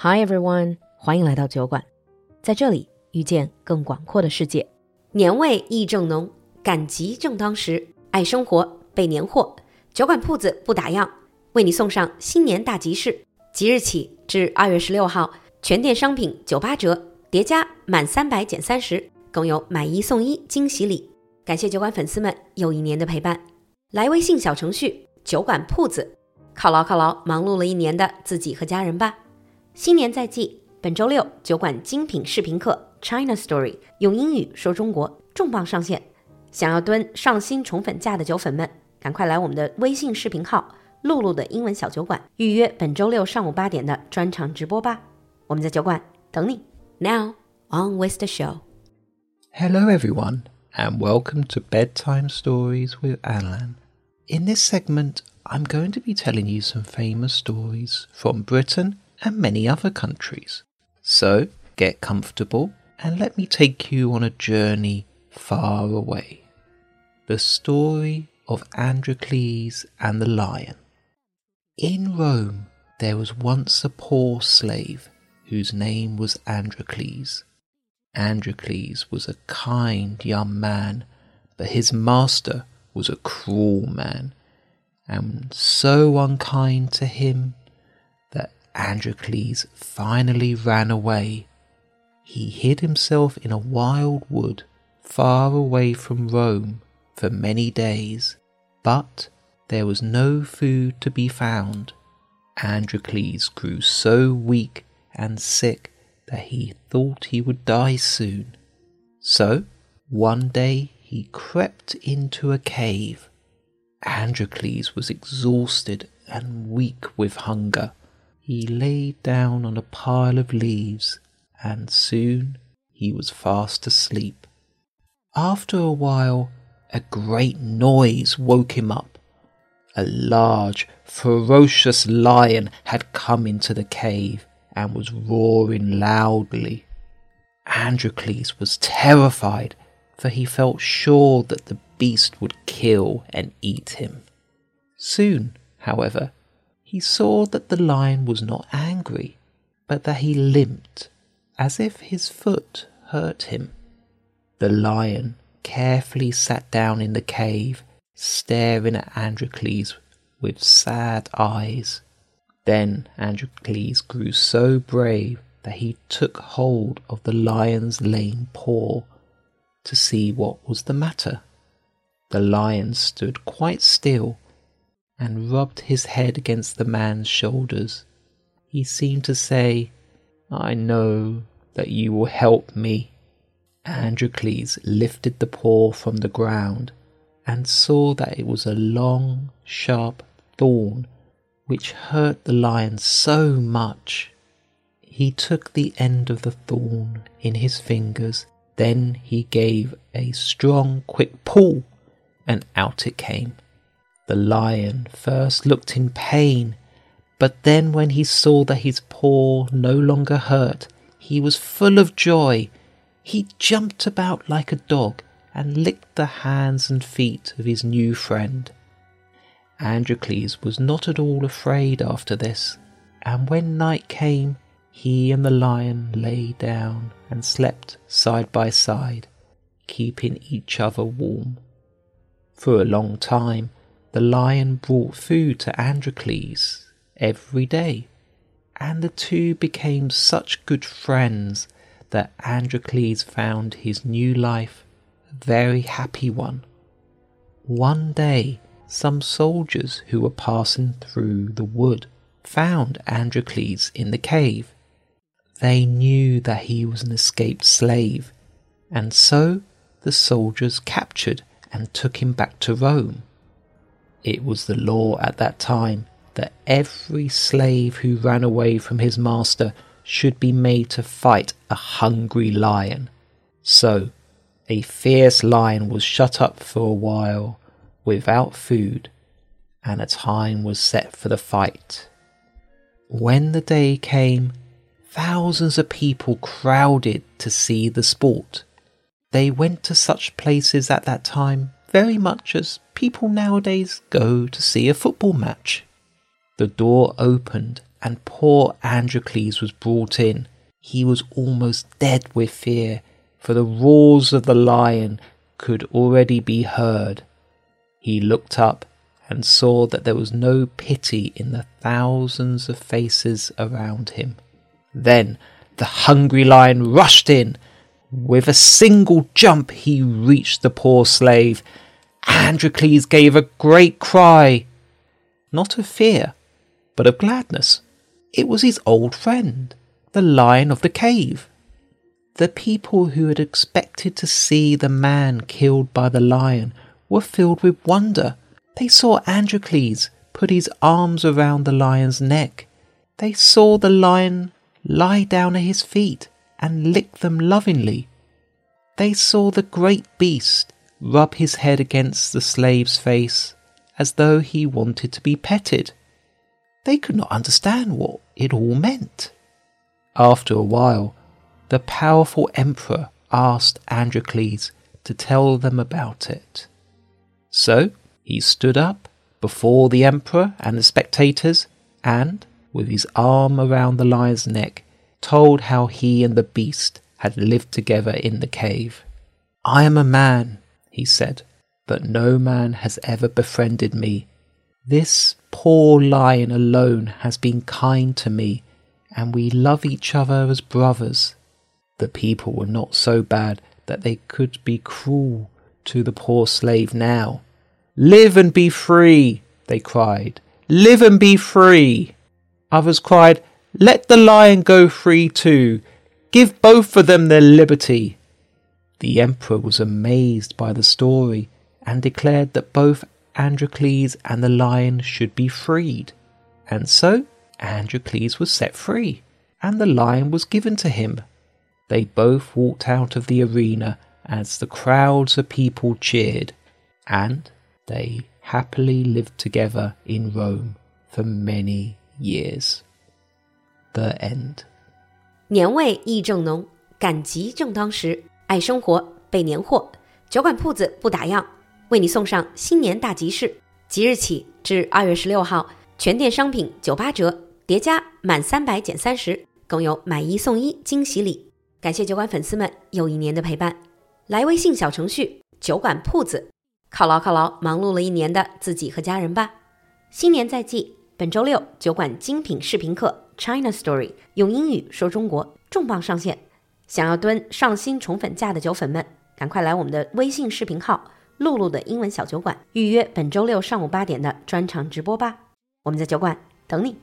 Hi everyone，欢迎来到酒馆，在这里遇见更广阔的世界。年味意正浓，赶集正当时，爱生活备年货，酒馆铺子不打烊，为你送上新年大集市。即日起至二月十六号，全店商品九八折，叠加满三百减三十，更有买一送一惊喜礼。感谢酒馆粉丝们又一年的陪伴。来微信小程序酒馆铺子，犒劳犒劳忙碌了一年的自己和家人吧。新年在即，本周六酒馆精品视频课《China Story》用英语说中国重磅上线。想要蹲上新宠粉价的酒粉们，赶快来我们的微信视频号“璐璐的英文小酒馆”预约本周六上午八点的专场直播吧！我们在酒馆等你。Now on with the show. Hello everyone, and welcome to Bedtime Stories with Alan. In this segment, I'm going to be telling you some famous stories from Britain and many other countries. So get comfortable and let me take you on a journey far away. The story of Androcles and the lion. In Rome, there was once a poor slave whose name was Androcles. Androcles was a kind young man, but his master was a cruel man, and so unkind to him Androcles finally ran away. He hid himself in a wild wood far away from Rome for many days, but there was no food to be found. Androcles grew so weak and sick that he thought he would die soon. So, one day he crept into a cave. Androcles was exhausted and weak with hunger. He lay down on a pile of leaves, and soon he was fast asleep. After a while, a great noise woke him up. A large, ferocious lion had come into the cave and was roaring loudly. Androcles was terrified, for he felt sure that the beast would kill and eat him. Soon, however, he saw that the lion was not angry, but that he limped, as if his foot hurt him. The lion carefully sat down in the cave, staring at Androcles with sad eyes. Then Androcles grew so brave that he took hold of the lion's lame paw to see what was the matter. The lion stood quite still and rubbed his head against the man's shoulders. He seemed to say, I know that you will help me. Androcles lifted the paw from the ground and saw that it was a long, sharp thorn which hurt the lion so much. He took the end of the thorn in his fingers, then he gave a strong, quick pull, and out it came. The lion first looked in pain, but then when he saw that his paw no longer hurt, he was full of joy. He jumped about like a dog and licked the hands and feet of his new friend. Androcles was not at all afraid after this, and when night came, he and the lion lay down and slept side by side, keeping each other warm. For a long time, the lion brought food to Androcles every day, and the two became such good friends that Androcles found his new life a very happy one. One day, some soldiers who were passing through the wood found Androcles in the cave. They knew that he was an escaped slave, and so the soldiers captured and took him back to Rome. It was the law at that time that every slave who ran away from his master should be made to fight a hungry lion. So, a fierce lion was shut up for a while without food, and a time was set for the fight. When the day came, thousands of people crowded to see the sport. They went to such places at that time very much as people nowadays go to see a football match. The door opened and poor Androcles was brought in. He was almost dead with fear, for the roars of the lion could already be heard. He looked up and saw that there was no pity in the thousands of faces around him. Then the hungry lion rushed in. With a single jump, he reached the poor slave. Androcles gave a great cry, not of fear, but of gladness. It was his old friend, the lion of the cave. The people who had expected to see the man killed by the lion were filled with wonder. They saw Androcles put his arms around the lion's neck. They saw the lion lie down at his feet and lick them lovingly. They saw the great beast rub his head against the slave's face as though he wanted to be petted. They could not understand what it all meant. After a while, the powerful emperor asked Androcles to tell them about it. So he stood up before the emperor and the spectators and, with his arm around the lion's neck, told how he and the beast had lived together in the cave. I am a man, he said, but no man has ever befriended me. This poor lion alone has been kind to me, and we love each other as brothers. The people were not so bad that they could be cruel to the poor slave now. Live and be free, they cried. Live and be free. Others cried, Let the lion go free too. Give both of them their liberty. The emperor was amazed by the story and declared that both Androcles and the lion should be freed. And so Androcles was set free, and the lion was given to him. They both walked out of the arena as the crowds of people cheered, and they happily lived together in Rome for many years. The end. 年味意正浓，赶集正当时，爱生活备年货，酒馆铺子不打烊，为你送上新年大集市。即日起至二月十六号，全店商品九八折，叠加满三百减三十，更有买一送一惊喜礼。感谢酒馆粉丝们又一年的陪伴，来微信小程序酒馆铺子，犒劳犒劳忙碌了一年的自己和家人吧。新年在即，本周六酒馆精品视频课 China Story 用英语说中国重磅上线，想要蹲上新宠粉价的酒粉们，赶快来我们的微信视频号。露露的英文小酒馆预约本周六上午八点的专场直播吧，我们在酒馆等你。